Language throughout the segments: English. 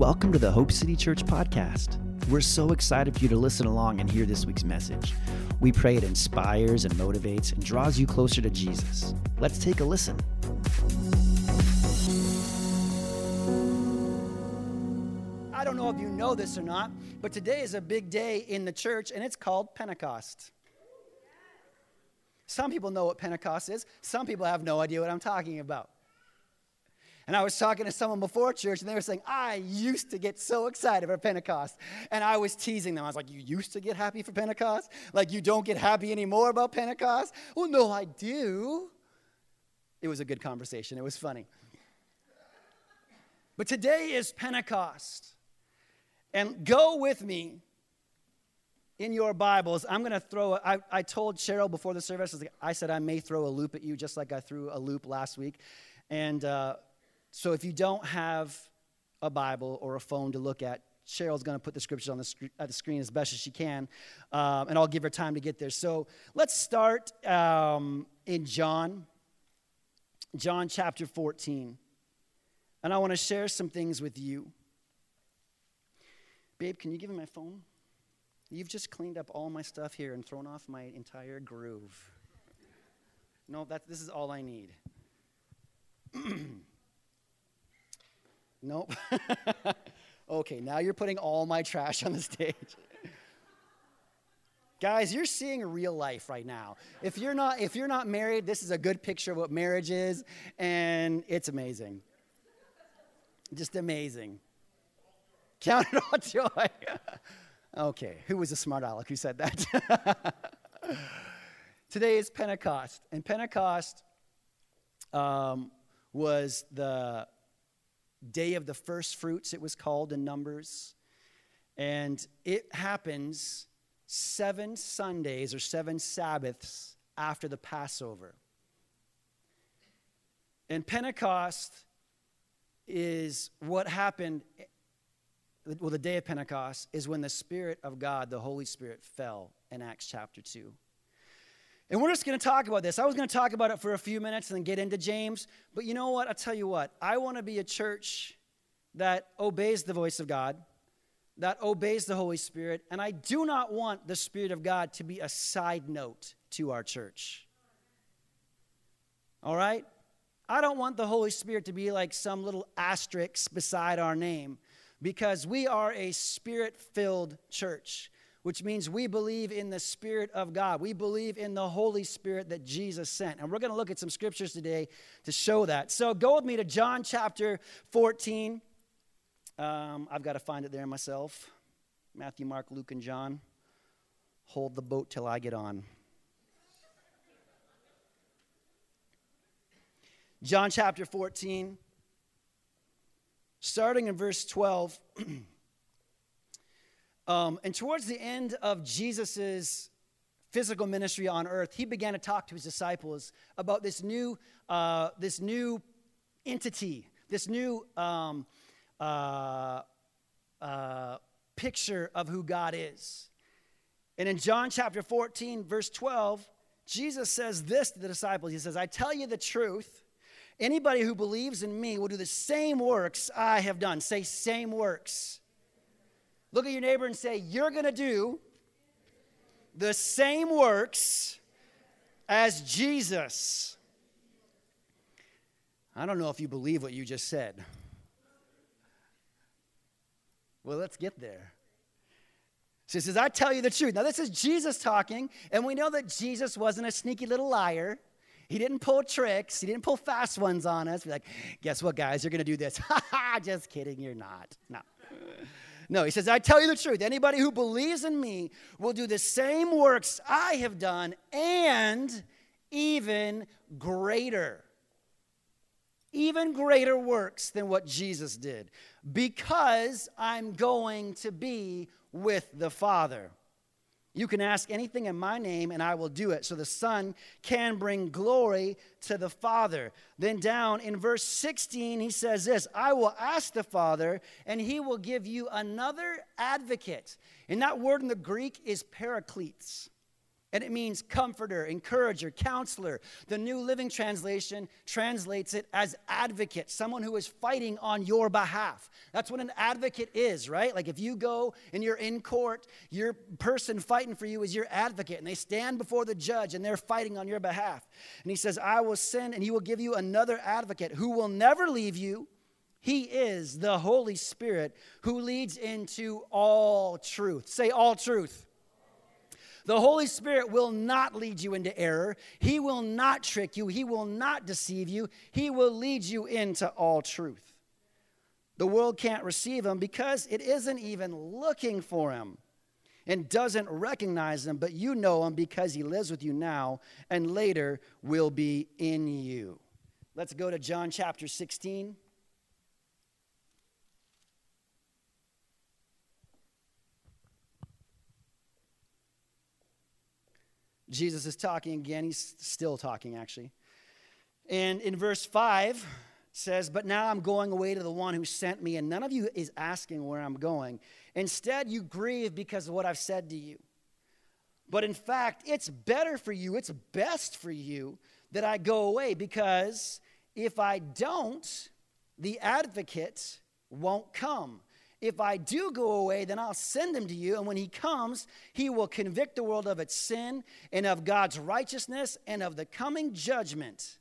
Welcome to the Hope City Church podcast. We're so excited for you to listen along and hear this week's message. We pray it inspires and motivates and draws you closer to Jesus. Let's take a listen. I don't know if you know this or not, but today is a big day in the church and it's called Pentecost. Some people know what Pentecost is, some people have no idea what I'm talking about. And I was talking to someone before church, and they were saying, I used to get so excited for Pentecost. And I was teasing them. I was like, You used to get happy for Pentecost? Like, you don't get happy anymore about Pentecost? Well, no, I do. It was a good conversation, it was funny. But today is Pentecost. And go with me in your Bibles. I'm going to throw, a, I, I told Cheryl before the service, I said I may throw a loop at you just like I threw a loop last week. And uh, so if you don't have a Bible or a phone to look at, Cheryl's going to put the scriptures on the, sc- the, screen as best as she can, um, and I'll give her time to get there. So let's start um, in John, John chapter 14. And I want to share some things with you. Babe, can you give me my phone? You've just cleaned up all my stuff here and thrown off my entire groove. No, that, this is all I need. nope. okay, now you're putting all my trash on the stage. Guys, you're seeing real life right now. If you're not if you're not married, this is a good picture of what marriage is and it's amazing. Just amazing. Count it all joy. okay, who was a smart aleck who said that? Today is Pentecost, and Pentecost um, was the day of the first fruits, it was called in Numbers. And it happens seven Sundays or seven Sabbaths after the Passover. And Pentecost is what happened well, the day of Pentecost is when the Spirit of God, the Holy Spirit, fell in Acts chapter 2. And we're just going to talk about this. I was going to talk about it for a few minutes and then get into James. But you know what? I'll tell you what. I want to be a church that obeys the voice of God, that obeys the Holy Spirit. And I do not want the Spirit of God to be a side note to our church. All right? I don't want the Holy Spirit to be like some little asterisk beside our name because we are a spirit filled church, which means we believe in the Spirit of God. We believe in the Holy Spirit that Jesus sent. And we're going to look at some scriptures today to show that. So go with me to John chapter 14. Um, I've got to find it there myself. Matthew, Mark, Luke, and John. Hold the boat till I get on. John chapter 14 starting in verse 12. um, and towards the end of Jesus' physical ministry on earth, he began to talk to his disciples about this new, uh, this new entity, this new um, uh, uh, picture of who God is. And in John chapter 14, verse 12, Jesus says this to the disciples He says, I tell you the truth. Anybody who believes in me will do the same works I have done. Say, same works. Look at your neighbor and say, You're going to do the same works as Jesus. I don't know if you believe what you just said. Well, let's get there. So he says, I tell you the truth. Now, this is Jesus talking, and we know that Jesus wasn't a sneaky little liar. He didn't pull tricks. He didn't pull fast ones on us. Be like, guess what, guys? You're going to do this. Ha ha, just kidding. You're not. No. No, he says, I tell you the truth. Anybody who believes in me will do the same works I have done and even greater. Even greater works than what Jesus did because I'm going to be with the Father. You can ask anything in my name, and I will do it. So the Son can bring glory to the Father. Then down in verse 16, he says this I will ask the Father, and he will give you another advocate. And that word in the Greek is parakletos. And it means comforter, encourager, counselor. The New Living Translation translates it as advocate, someone who is fighting on your behalf. That's what an advocate is, right? Like if you go and you're in court, your person fighting for you is your advocate, and they stand before the judge and they're fighting on your behalf. And he says, I will send and he will give you another advocate who will never leave you. He is the Holy Spirit who leads into all truth. Say, all truth. The Holy Spirit will not lead you into error. He will not trick you. He will not deceive you. He will lead you into all truth. The world can't receive him because it isn't even looking for him and doesn't recognize him, but you know him because he lives with you now and later will be in you. Let's go to John chapter 16. Jesus is talking again. He's still talking, actually. And in verse 5, says, But now I'm going away to the one who sent me, and none of you is asking where I'm going. Instead, you grieve because of what I've said to you. But in fact, it's better for you, it's best for you that I go away, because if I don't, the advocate won't come. If I do go away, then I'll send him to you. And when he comes, he will convict the world of its sin and of God's righteousness and of the coming judgment.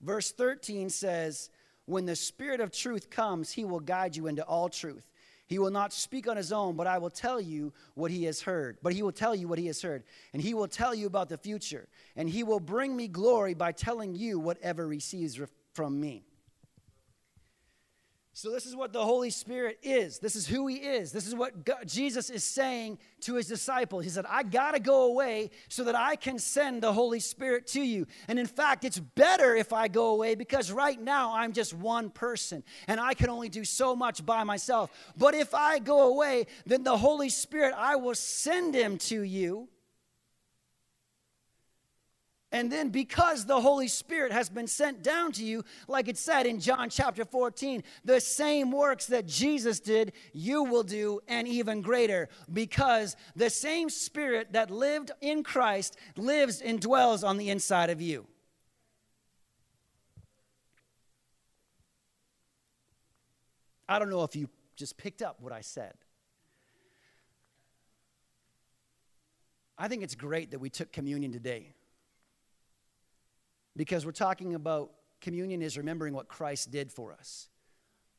Verse 13 says, When the Spirit of truth comes, he will guide you into all truth. He will not speak on his own, but I will tell you what he has heard. But he will tell you what he has heard. And he will tell you about the future. And he will bring me glory by telling you whatever receives from me. So, this is what the Holy Spirit is. This is who He is. This is what God, Jesus is saying to His disciples. He said, I got to go away so that I can send the Holy Spirit to you. And in fact, it's better if I go away because right now I'm just one person and I can only do so much by myself. But if I go away, then the Holy Spirit, I will send Him to you and then, because the Holy Spirit has been sent down to you, like it said in John chapter 14, the same works that Jesus did, you will do, and even greater, because the same Spirit that lived in Christ lives and dwells on the inside of you. I don't know if you just picked up what I said. I think it's great that we took communion today because we're talking about communion is remembering what Christ did for us.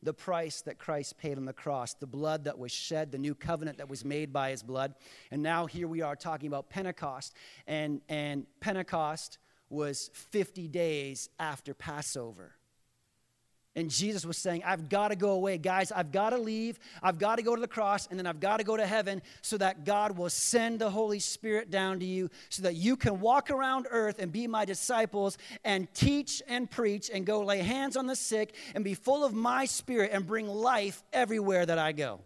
The price that Christ paid on the cross, the blood that was shed, the new covenant that was made by his blood. And now here we are talking about Pentecost. And, and Pentecost was 50 days after Passover. And Jesus was saying, I've got to go away. Guys, I've got to leave. I've got to go to the cross, and then I've got to go to heaven so that God will send the Holy Spirit down to you so that you can walk around earth and be my disciples and teach and preach and go lay hands on the sick and be full of my spirit and bring life everywhere that I go.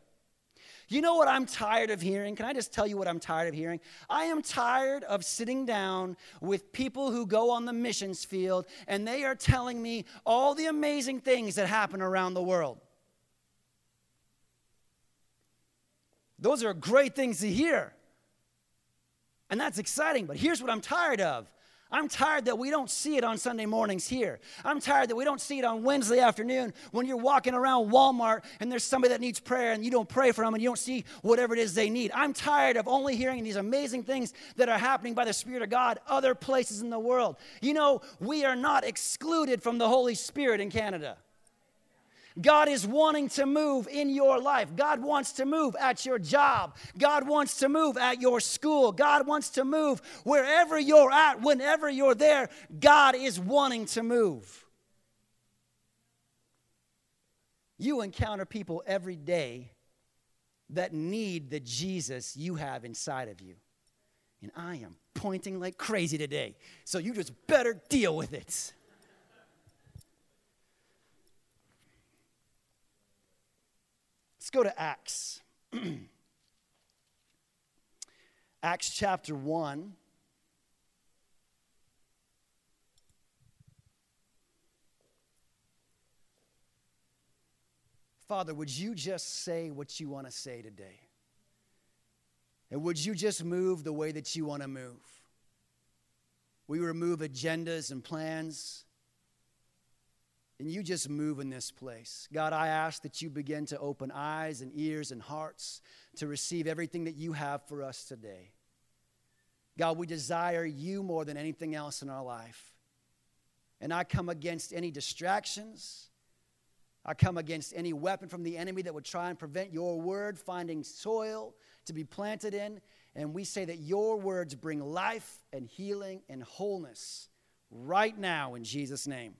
You know what I'm tired of hearing? Can I just tell you what I'm tired of hearing? I am tired of sitting down with people who go on the missions field and they are telling me all the amazing things that happen around the world. Those are great things to hear. And that's exciting, but here's what I'm tired of I'm tired that we don't see it on Sunday mornings here. I'm tired that we don't see it on Wednesday afternoon when you're walking around Walmart and there's somebody that needs prayer and you don't pray for them and you don't see whatever it is they need. I'm tired of only hearing these amazing things that are happening by the Spirit of God other places in the world. You know, we are not excluded from the Holy Spirit in Canada. God is wanting to move in your life. God wants to move at your job. God wants to move at your school. God wants to move wherever you're at, whenever you're there. God is wanting to move. You encounter people every day that need the Jesus you have inside of you. And I am pointing like crazy today. So you just better deal with it. Let's go to Acts. Acts chapter 1. Father, would you just say what you want to say today? And would you just move the way that you want to move? We remove agendas and plans. And you just move in this place. God, I ask that you begin to open eyes and ears and hearts to receive everything that you have for us today. God, we desire you more than anything else in our life. And I come against any distractions. I come against any weapon from the enemy that would try and prevent your word finding soil to be planted in. And we say that your words bring life and healing and wholeness right now in Jesus' name.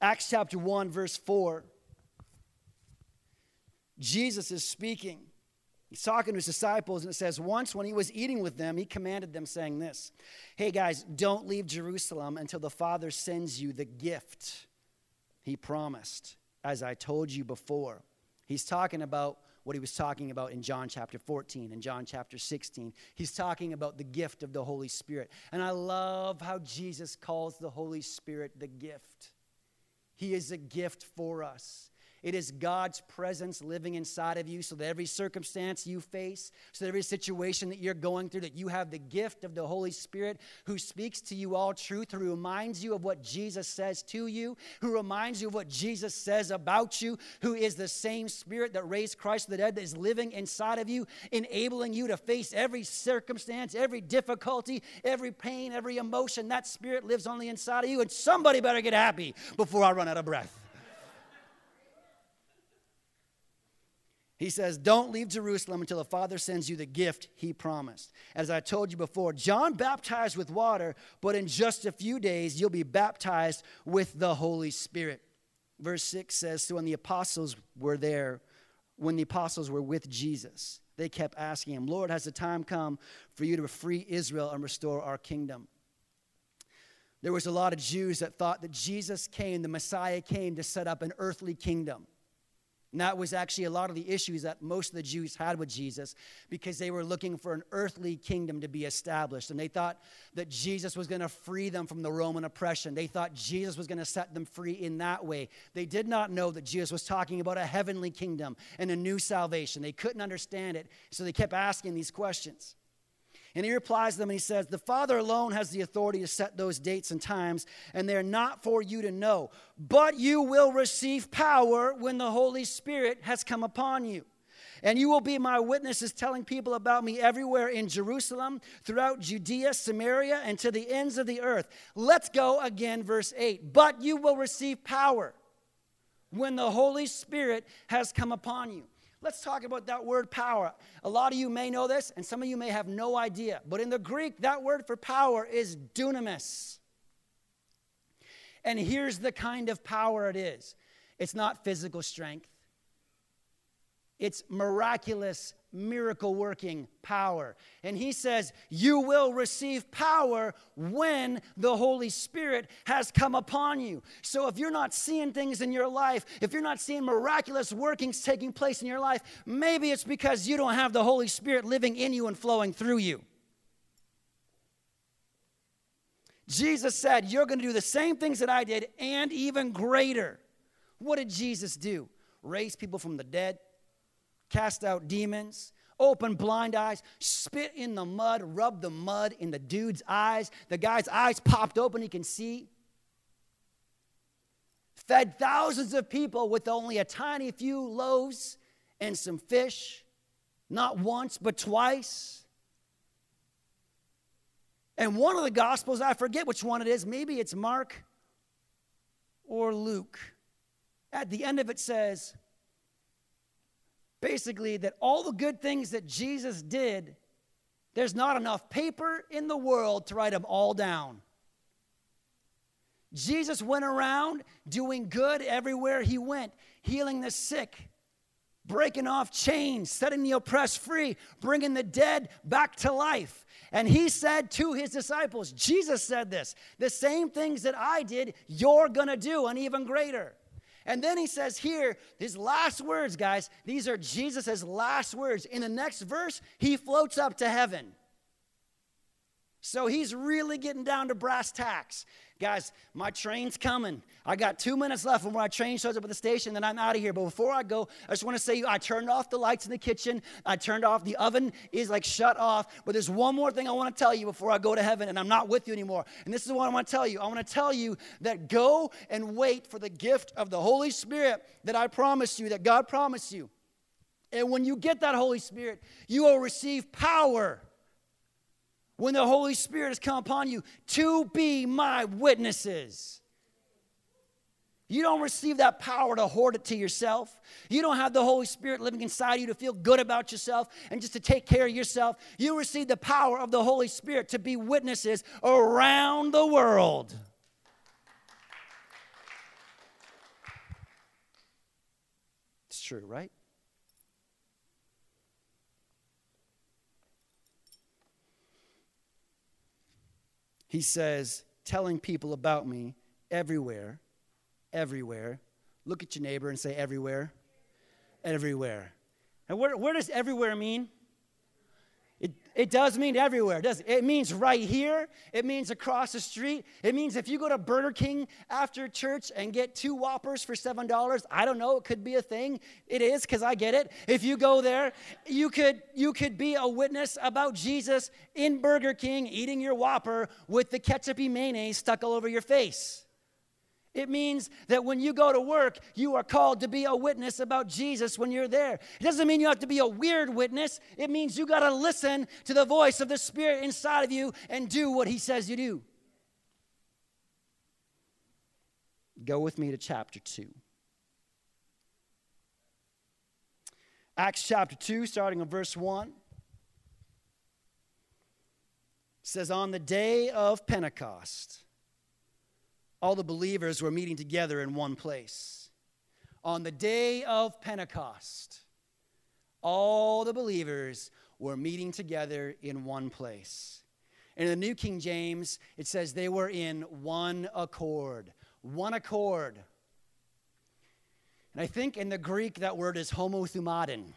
Acts chapter 1, verse 4. Jesus is speaking. He's talking to his disciples, and it says, Once when he was eating with them, he commanded them, saying this Hey guys, don't leave Jerusalem until the Father sends you the gift he promised, as I told you before. He's talking about what he was talking about in John chapter 14 and John chapter 16. He's talking about the gift of the Holy Spirit. And I love how Jesus calls the Holy Spirit the gift. He is a gift for us. It is God's presence living inside of you so that every circumstance you face, so that every situation that you're going through, that you have the gift of the Holy Spirit who speaks to you all truth, who reminds you of what Jesus says to you, who reminds you of what Jesus says about you, who is the same Spirit that raised Christ from the dead that is living inside of you, enabling you to face every circumstance, every difficulty, every pain, every emotion. That Spirit lives on the inside of you, and somebody better get happy before I run out of breath. He says, Don't leave Jerusalem until the Father sends you the gift he promised. As I told you before, John baptized with water, but in just a few days you'll be baptized with the Holy Spirit. Verse 6 says, So when the apostles were there, when the apostles were with Jesus, they kept asking him, Lord, has the time come for you to free Israel and restore our kingdom? There was a lot of Jews that thought that Jesus came, the Messiah came to set up an earthly kingdom. And that was actually a lot of the issues that most of the Jews had with Jesus because they were looking for an earthly kingdom to be established. And they thought that Jesus was going to free them from the Roman oppression. They thought Jesus was going to set them free in that way. They did not know that Jesus was talking about a heavenly kingdom and a new salvation. They couldn't understand it, so they kept asking these questions. And he replies to them and he says, The Father alone has the authority to set those dates and times, and they're not for you to know. But you will receive power when the Holy Spirit has come upon you. And you will be my witnesses, telling people about me everywhere in Jerusalem, throughout Judea, Samaria, and to the ends of the earth. Let's go again, verse 8. But you will receive power when the Holy Spirit has come upon you. Let's talk about that word power. A lot of you may know this, and some of you may have no idea. But in the Greek, that word for power is dunamis. And here's the kind of power it is it's not physical strength, it's miraculous miracle working power. And he says, You will receive power when the Holy Spirit has come upon you. So if you're not seeing things in your life, if you're not seeing miraculous workings taking place in your life, maybe it's because you don't have the Holy Spirit living in you and flowing through you. Jesus said, You're going to do the same things that I did and even greater. What did Jesus do? Raise people from the dead, cast out demons, open blind eyes, spit in the mud, rub the mud in the dude's eyes. The guy's eyes popped open, he can see. Fed thousands of people with only a tiny few loaves and some fish, not once, but twice. And one of the Gospels, I forget which one it is, maybe it's Mark or Luke. At the end of it says, basically that all the good things that Jesus did, there's not enough paper in the world to write them all down. Jesus went around doing good everywhere he went, healing the sick, breaking off chains, setting the oppressed free, bringing the dead back to life. And he said to his disciples, Jesus said this the same things that I did, you're gonna do, and even greater. And then he says here, his last words, guys, these are Jesus' last words. In the next verse, he floats up to heaven. So he's really getting down to brass tacks. Guys, my train's coming. I got two minutes left when my train shows up at the station, then I'm out of here. But before I go, I just want to say I turned off the lights in the kitchen. I turned off, the oven is like shut off. But there's one more thing I want to tell you before I go to heaven, and I'm not with you anymore. And this is what I want to tell you. I want to tell you that go and wait for the gift of the Holy Spirit that I promised you, that God promised you. And when you get that Holy Spirit, you will receive power when the Holy Spirit has come upon you to be my witnesses. You don't receive that power to hoard it to yourself. You don't have the Holy Spirit living inside you to feel good about yourself and just to take care of yourself. You receive the power of the Holy Spirit to be witnesses around the world. It's true, right? He says, telling people about me everywhere, everywhere. Look at your neighbor and say, everywhere, everywhere. And where, where does everywhere mean? It, does mean everywhere, does it? It means right here. It means across the street. It means if you go to Burger King after church and get two Whoppers for $7, I don't know, it could be a thing. It is, because I get it. If you go there, you could, you could be a witness about Jesus in Burger King eating your Whopper with the ketchupy mayonnaise stuck all over your face. It means that when you go to work, you are called to be a witness about Jesus when you're there. It doesn't mean you have to be a weird witness. It means you got to listen to the voice of the Spirit inside of you and do what He says you do. Go with me to chapter 2. Acts chapter 2, starting in verse 1. says, On the day of Pentecost, all the believers were meeting together in one place. On the day of Pentecost, all the believers were meeting together in one place. And in the New King James, it says they were in one accord. One accord. And I think in the Greek, that word is homothumadon.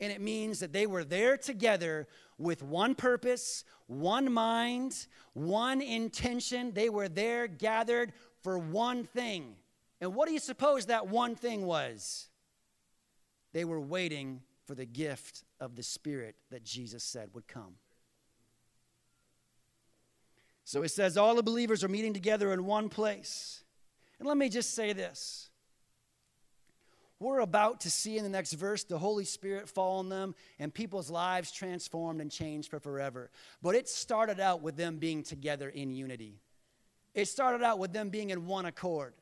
And it means that they were there together with one purpose, one mind, one intention. They were there gathered for one thing. And what do you suppose that one thing was? They were waiting for the gift of the Spirit that Jesus said would come. So it says all the believers are meeting together in one place. And let me just say this we're about to see in the next verse the Holy Spirit fall on them and people's lives transformed and changed for forever. But it started out with them being together in unity, it started out with them being in one accord.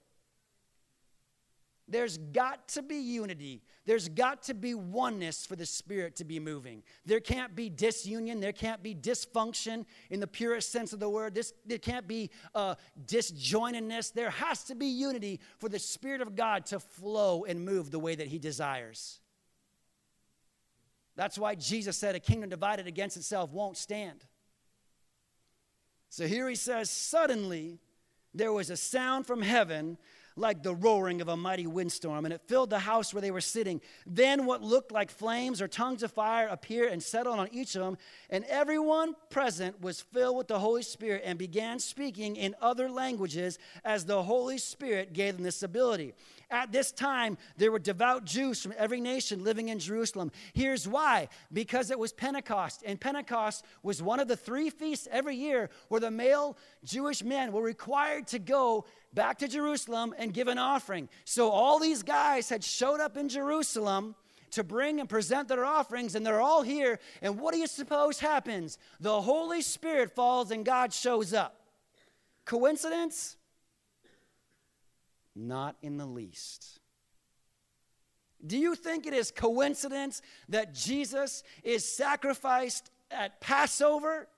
There's got to be unity. There's got to be oneness for the Spirit to be moving. There can't be disunion. There can't be dysfunction in the purest sense of the word. This, there can't be uh, disjointedness. There has to be unity for the Spirit of God to flow and move the way that He desires. That's why Jesus said, A kingdom divided against itself won't stand. So here he says, Suddenly there was a sound from heaven like the roaring of a mighty windstorm, and it filled the house where they were sitting. Then what looked like flames or tongues of fire appeared and settled on each of them, and everyone present was filled with the Holy Spirit and began speaking in other languages as the Holy Spirit gave them this ability. At this time, there were devout Jews from every nation living in Jerusalem. Here's why because it was Pentecost, and Pentecost was one of the three feasts every year where the male Jewish men were required to go back to Jerusalem and give an offering. So all these guys had showed up in Jerusalem to bring and present their offerings, and they're all here. And what do you suppose happens? The Holy Spirit falls and God shows up. Coincidence? Not in the least. Do you think it is coincidence that Jesus is sacrificed at Passover?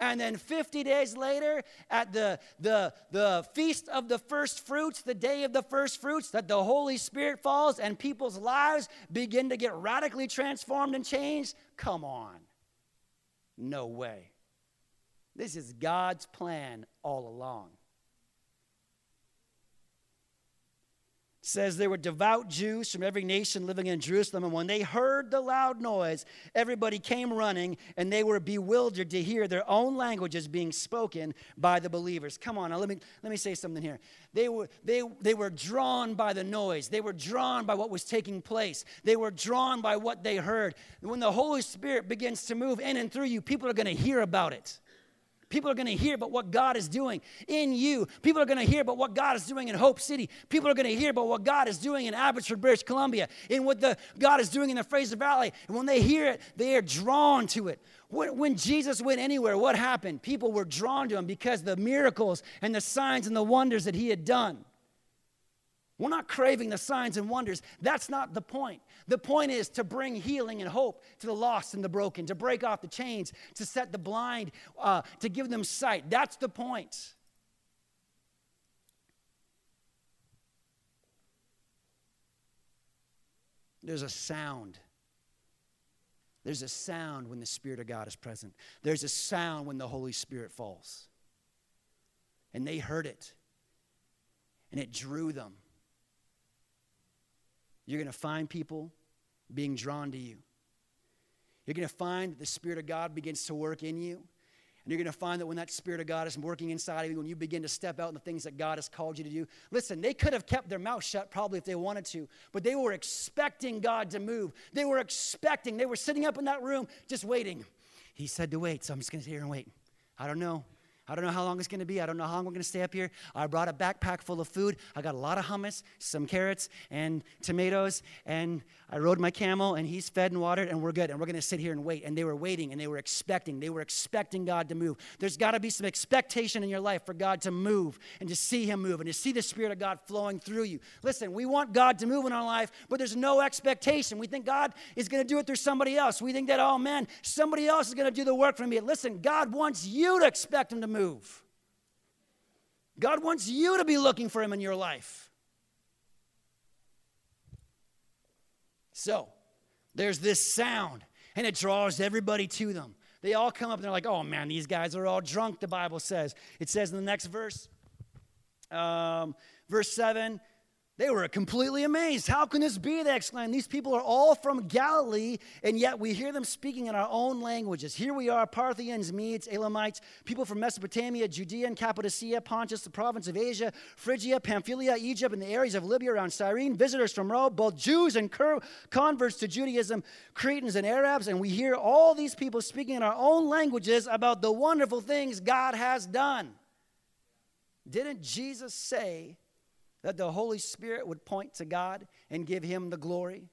And then 50 days later, at the, the, the feast of the first fruits, the day of the first fruits, that the Holy Spirit falls and people's lives begin to get radically transformed and changed? Come on. No way. This is God's plan all along. Says there were devout Jews from every nation living in Jerusalem, and when they heard the loud noise, everybody came running, and they were bewildered to hear their own languages being spoken by the believers. Come on, now let me let me say something here. They were they they were drawn by the noise. They were drawn by what was taking place. They were drawn by what they heard. When the Holy Spirit begins to move in and through you, people are going to hear about it. People are going to hear about what God is doing in you. People are going to hear about what God is doing in Hope City. People are going to hear about what God is doing in Abbotsford, British Columbia, in what the God is doing in the Fraser Valley. And when they hear it, they are drawn to it. When, when Jesus went anywhere, what happened? People were drawn to him because the miracles and the signs and the wonders that he had done. We're not craving the signs and wonders. That's not the point. The point is to bring healing and hope to the lost and the broken, to break off the chains, to set the blind, uh, to give them sight. That's the point. There's a sound. There's a sound when the Spirit of God is present. There's a sound when the Holy Spirit falls. And they heard it, and it drew them. You're going to find people being drawn to you. You're going to find that the Spirit of God begins to work in you. And you're going to find that when that Spirit of God is working inside of you, when you begin to step out in the things that God has called you to do, listen, they could have kept their mouth shut probably if they wanted to, but they were expecting God to move. They were expecting, they were sitting up in that room just waiting. He said to wait, so I'm just going to sit here and wait. I don't know. I don't know how long it's going to be. I don't know how long we're going to stay up here. I brought a backpack full of food. I got a lot of hummus, some carrots, and tomatoes. And I rode my camel, and he's fed and watered, and we're good. And we're going to sit here and wait. And they were waiting, and they were expecting. They were expecting God to move. There's got to be some expectation in your life for God to move and to see Him move and to see the Spirit of God flowing through you. Listen, we want God to move in our life, but there's no expectation. We think God is going to do it through somebody else. We think that, oh man, somebody else is going to do the work for me. Listen, God wants you to expect Him to move. God wants you to be looking for Him in your life. So, there's this sound, and it draws everybody to them. They all come up and they're like, oh man, these guys are all drunk, the Bible says. It says in the next verse, um, verse 7 they were completely amazed. How can this be? They exclaimed. These people are all from Galilee, and yet we hear them speaking in our own languages. Here we are Parthians, Medes, Elamites, people from Mesopotamia, Judea and Cappadocia, Pontus, the province of Asia, Phrygia, Pamphylia, Egypt, and the areas of Libya around Cyrene, visitors from Rome, both Jews and converts to Judaism, Cretans and Arabs, and we hear all these people speaking in our own languages about the wonderful things God has done. Didn't Jesus say, that the Holy Spirit would point to God and give him the glory.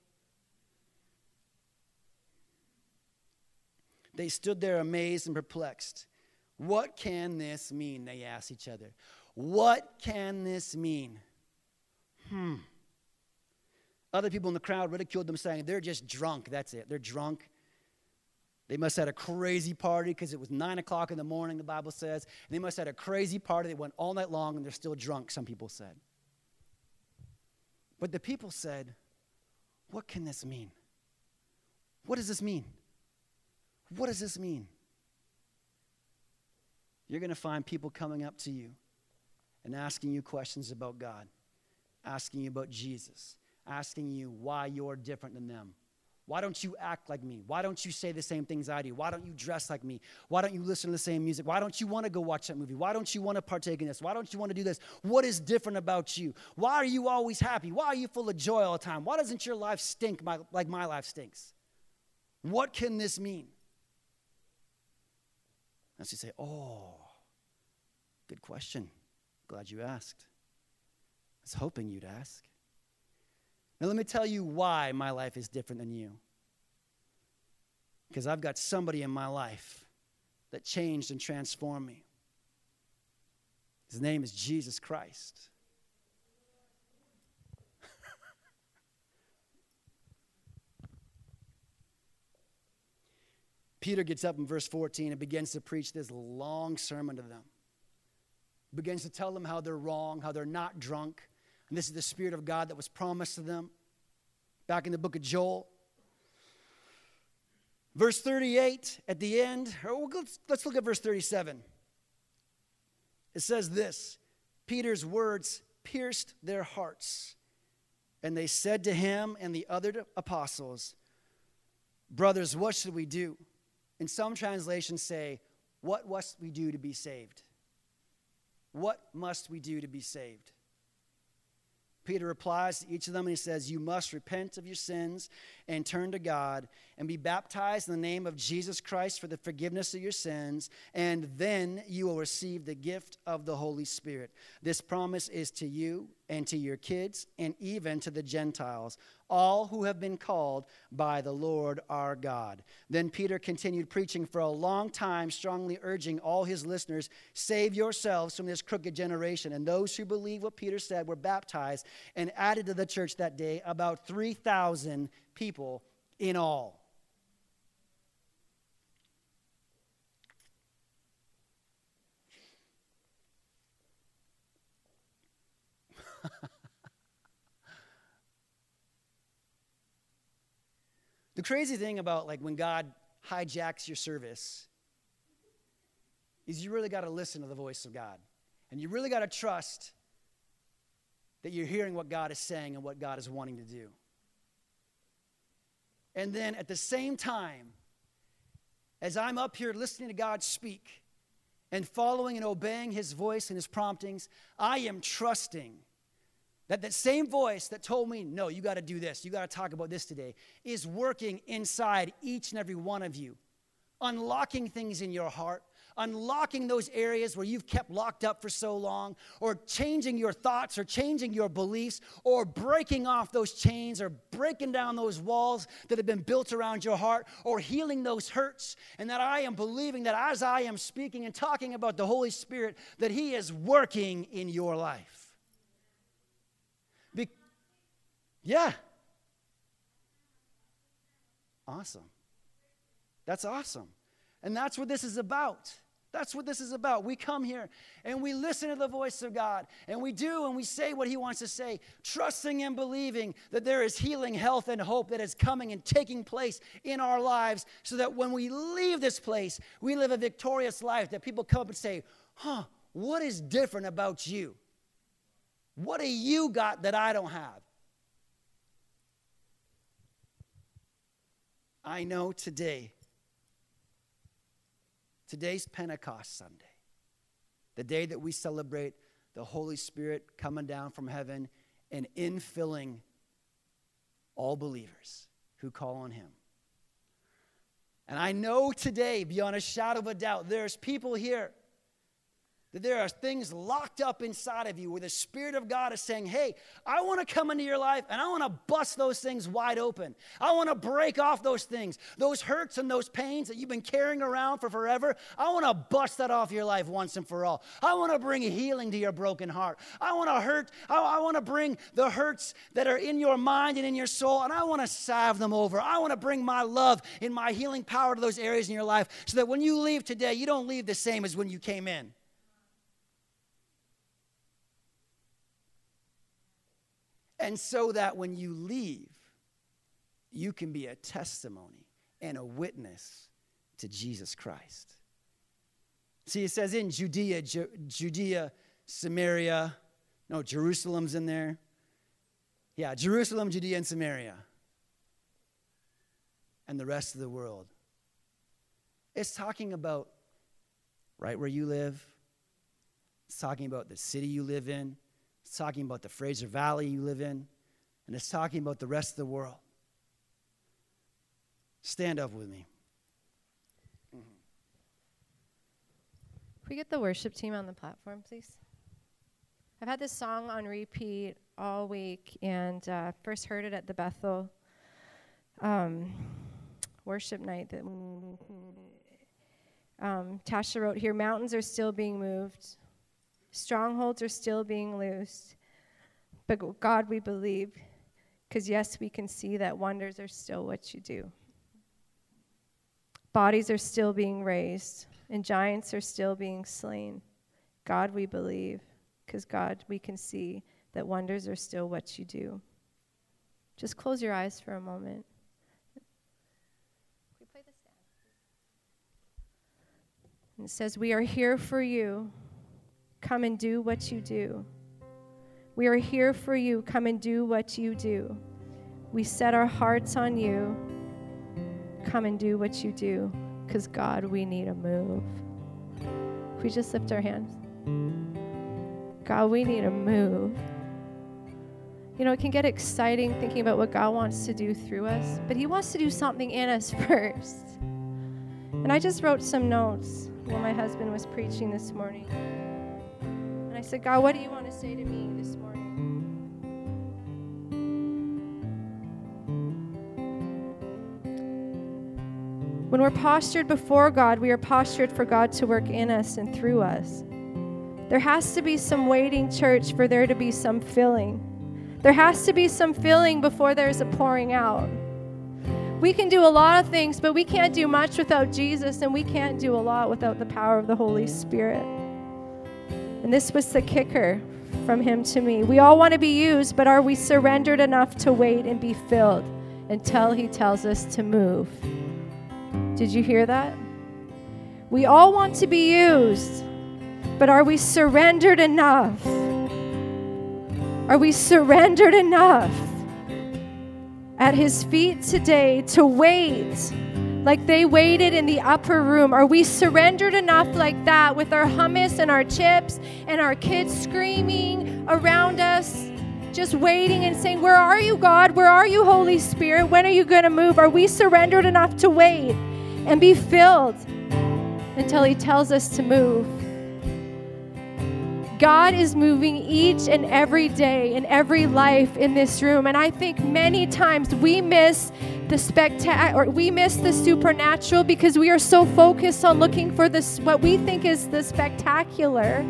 They stood there amazed and perplexed. What can this mean? They asked each other. What can this mean? Hmm. Other people in the crowd ridiculed them, saying, They're just drunk. That's it. They're drunk. They must have had a crazy party because it was nine o'clock in the morning, the Bible says. And they must have had a crazy party. They went all night long and they're still drunk, some people said. But the people said, What can this mean? What does this mean? What does this mean? You're going to find people coming up to you and asking you questions about God, asking you about Jesus, asking you why you're different than them, why don't you act like me? Why don't you say the same things I do? Why don't you dress like me? Why don't you listen to the same music? Why don't you want to go watch that movie? Why don't you want to partake in this? Why don't you want to do this? What is different about you? Why are you always happy? Why are you full of joy all the time? Why doesn't your life stink like my life stinks? What can this mean? And she say, Oh, good question. Glad you asked. I was hoping you'd ask. Now, let me tell you why my life is different than you. Because I've got somebody in my life that changed and transformed me. His name is Jesus Christ. Peter gets up in verse 14 and begins to preach this long sermon to them. Begins to tell them how they're wrong, how they're not drunk, and this is the Spirit of God that was promised to them back in the book of Joel. Verse 38 at the end, oh, let's, let's look at verse 37. It says this Peter's words pierced their hearts, And they said to him and the other apostles, Brothers, what should we do? And some translations say, What must we do to be saved? What must we do to be saved? Peter replies to each of them and he says, You must repent of your sins and turn to God and be baptized in the name of Jesus Christ for the forgiveness of your sins, and then you will receive the gift of the Holy Spirit. This promise is to you and to your kids and even to the Gentiles, all who have been called by the Lord our God. Then Peter continued preaching for a long time, strongly urging all his listeners save yourselves from this crooked generation. And those who believed what Peter said were baptized and added to the church that day about 3,000 people in all. the crazy thing about like when God hijacks your service is you really got to listen to the voice of God. And you really got to trust that you're hearing what God is saying and what God is wanting to do. And then at the same time, as I'm up here listening to God speak and following and obeying his voice and his promptings, I am trusting that that same voice that told me, no, you got to do this, you got to talk about this today, is working inside each and every one of you, unlocking things in your heart, unlocking those areas where you've kept locked up for so long, or changing your thoughts, or changing your beliefs, or breaking off those chains, or breaking down those walls that have been built around your heart, or healing those hurts. And that I am believing that as I am speaking and talking about the Holy Spirit, that He is working in your life. Yeah. Awesome. That's awesome. And that's what this is about. That's what this is about. We come here and we listen to the voice of God and we do and we say what He wants to say, trusting and believing that there is healing, health, and hope that is coming and taking place in our lives so that when we leave this place, we live a victorious life. That people come up and say, Huh, what is different about you? What do you got that I don't have? I know today, today's Pentecost Sunday, the day that we celebrate the Holy Spirit coming down from heaven and infilling all believers who call on Him. And I know today, beyond a shadow of a doubt, there's people here that there are things locked up inside of you where the Spirit of God is saying, Hey, I want to come into your life and I want to bust those things wide open. I want to break off those things, those hurts and those pains that you've been carrying around for forever. I want to bust that off your life once and for all. I want to bring healing to your broken heart. I want to hurt, I, I want to bring the hurts that are in your mind and in your soul, and I want to salve them over. I want to bring my love and my healing power to those areas in your life so that when you leave today, you don't leave the same as when you came in. And so that when you leave, you can be a testimony and a witness to Jesus Christ. See, it says in Judea, Ju- Judea, Samaria, no, Jerusalem's in there. Yeah, Jerusalem, Judea, and Samaria, and the rest of the world. It's talking about right where you live, it's talking about the city you live in, it's talking about the Fraser Valley you live in, and it's talking about the rest of the world. Stand up with me. Can we get the worship team on the platform, please? I've had this song on repeat all week, and uh, first heard it at the Bethel um, worship night. That um, Tasha wrote here: "Mountains are still being moved, Strongholds are still being loosed. But God, we believe, because yes, we can see that wonders are still what you do. Bodies are still being raised, and giants are still being slain. God, we believe, because God, we can see that wonders are still what you do. Just close your eyes for a moment. It says, We are here for you. Come and do what you do. We are here for you. Come and do what you do. We set our hearts on you. Come and do what you do. Because, God, we need a move. Can we just lift our hands? God, we need a move. You know, it can get exciting thinking about what God wants to do through us, but He wants to do something in us first. And I just wrote some notes while my husband was preaching this morning. I said, God, what do you want to say to me this morning? When we're postured before God, we are postured for God to work in us and through us. There has to be some waiting, church, for there to be some filling. There has to be some filling before there's a pouring out. We can do a lot of things, but we can't do much without Jesus, and we can't do a lot without the power of the Holy Spirit. And this was the kicker from him to me. We all want to be used, but are we surrendered enough to wait and be filled until he tells us to move? Did you hear that? We all want to be used, but are we surrendered enough? Are we surrendered enough at His feet today to wait like they waited in the upper room? Are we surrendered enough like that with our hummus and our chips and our kids screaming around us? Just waiting and saying, Where are you, God? Where are you, Holy Spirit? When are you going to move? Are we surrendered enough to wait and be filled until He tells us to move? God is moving each and every day in every life in this room. And I think many times we miss the spectac- or we miss the supernatural because we are so focused on looking for this what we think is the spectacular.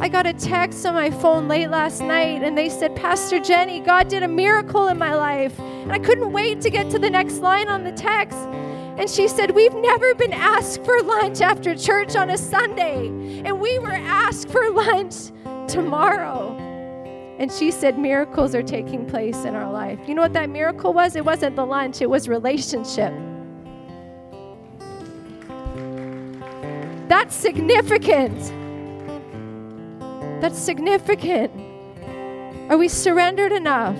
I got a text on my phone late last night and they said, Pastor Jenny, God did a miracle in my life. And I couldn't wait to get to the next line on the text. And she said, We've never been asked for lunch after church on a Sunday. And we were asked for lunch tomorrow. And she said, Miracles are taking place in our life. You know what that miracle was? It wasn't the lunch, it was relationship. That's significant. That's significant. Are we surrendered enough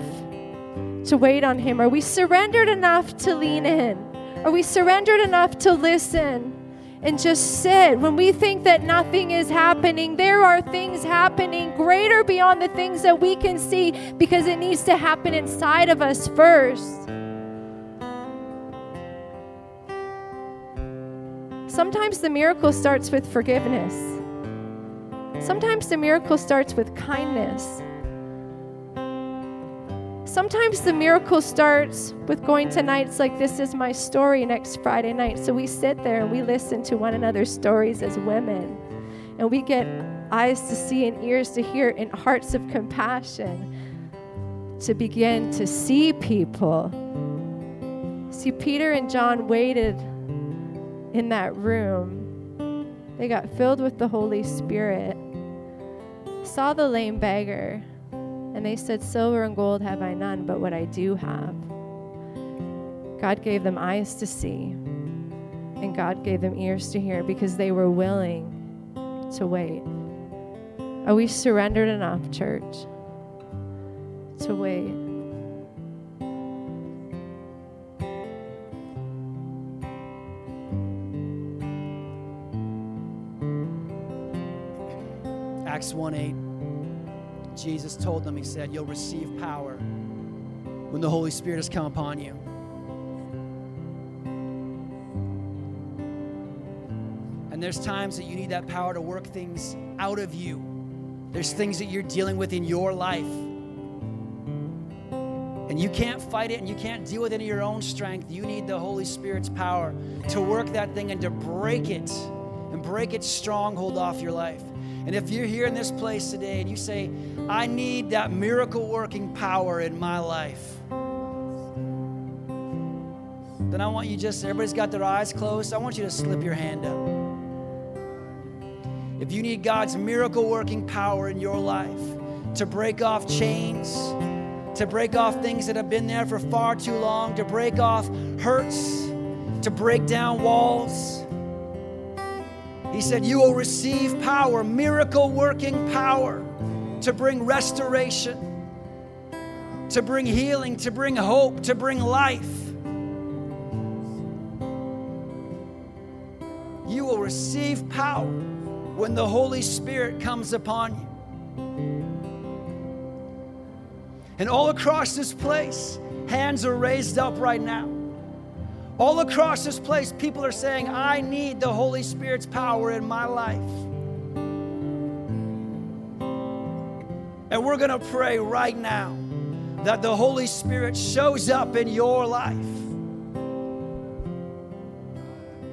to wait on Him? Are we surrendered enough to lean in? Are we surrendered enough to listen and just sit? When we think that nothing is happening, there are things happening greater beyond the things that we can see because it needs to happen inside of us first. Sometimes the miracle starts with forgiveness. Sometimes the miracle starts with kindness. Sometimes the miracle starts with going to nights like This Is My Story next Friday night. So we sit there and we listen to one another's stories as women. And we get eyes to see and ears to hear and hearts of compassion to begin to see people. See, Peter and John waited in that room. They got filled with the Holy Spirit, saw the lame beggar and they said, Silver and gold have I none, but what I do have. God gave them eyes to see, and God gave them ears to hear because they were willing to wait. Are we surrendered enough, church, to wait? Acts 1 8. Jesus told them, He said, You'll receive power when the Holy Spirit has come upon you. And there's times that you need that power to work things out of you. There's things that you're dealing with in your life. And you can't fight it and you can't deal with it in your own strength. You need the Holy Spirit's power to work that thing and to break it and break its stronghold off your life. And if you're here in this place today and you say, I need that miracle working power in my life, then I want you just, everybody's got their eyes closed. I want you to slip your hand up. If you need God's miracle working power in your life to break off chains, to break off things that have been there for far too long, to break off hurts, to break down walls, he said, You will receive power, miracle working power. to bring restoration, to bring healing, to bring hope, to bring life. You will receive power when the Holy Spirit comes upon you. And all across this place, hands are raised up right now. All across this place, people are saying, I need the Holy Spirit's power in my life. And we're going to pray right now that the Holy Spirit shows up in your life.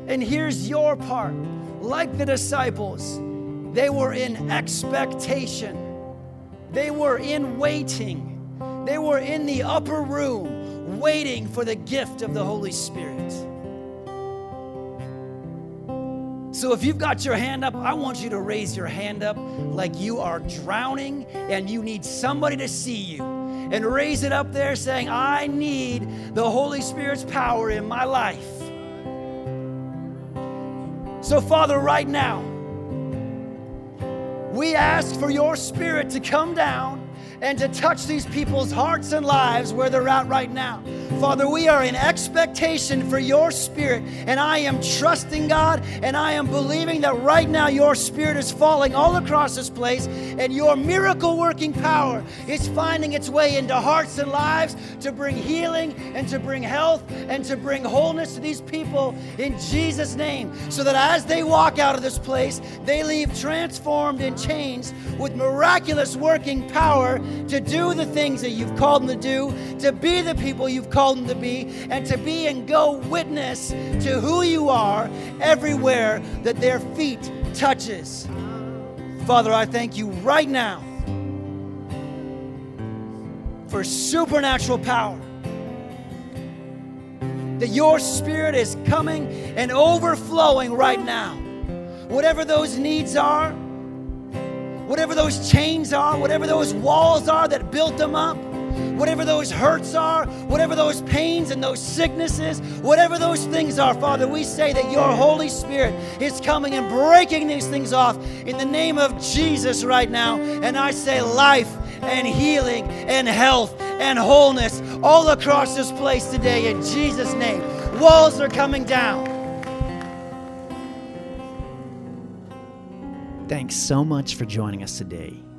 And here's your part. Like the disciples, they were in expectation, they were in waiting, they were in the upper room waiting for the gift of the Holy Spirit. So if you've got your hand up, I want you to raise your hand up like you are drowning and you need somebody to see you. And raise it up there saying, I need the Holy Spirit's power in my life. So, Father, right now, we ask for your Spirit to come down and to touch these people's hearts and lives where they're at right now. Father, we are in expectation for your spirit, and I am trusting God, and I am believing that right now your spirit is falling all across this place, and your miracle working power is finding its way into hearts and lives to bring healing and to bring health and to bring wholeness to these people in Jesus' name, so that as they walk out of this place, they leave transformed and changed with miraculous working power to do the things that you've called them to do, to be the people you've called them to be, and to be and go witness to who you are everywhere that their feet touches. Father, I thank you right now for supernatural power. That your spirit is coming and overflowing right now. Whatever those needs are, whatever those chains are, whatever those walls are that built them up, whatever those hurts are, whatever those pains and those sicknesses, whatever those things are, Father, we say that your Holy Spirit is coming and breaking these things off in the name of Jesus right now. And I say life and healing and health and wholeness all across this place today in Jesus' name. Walls are coming down. Thanks so much for joining us today.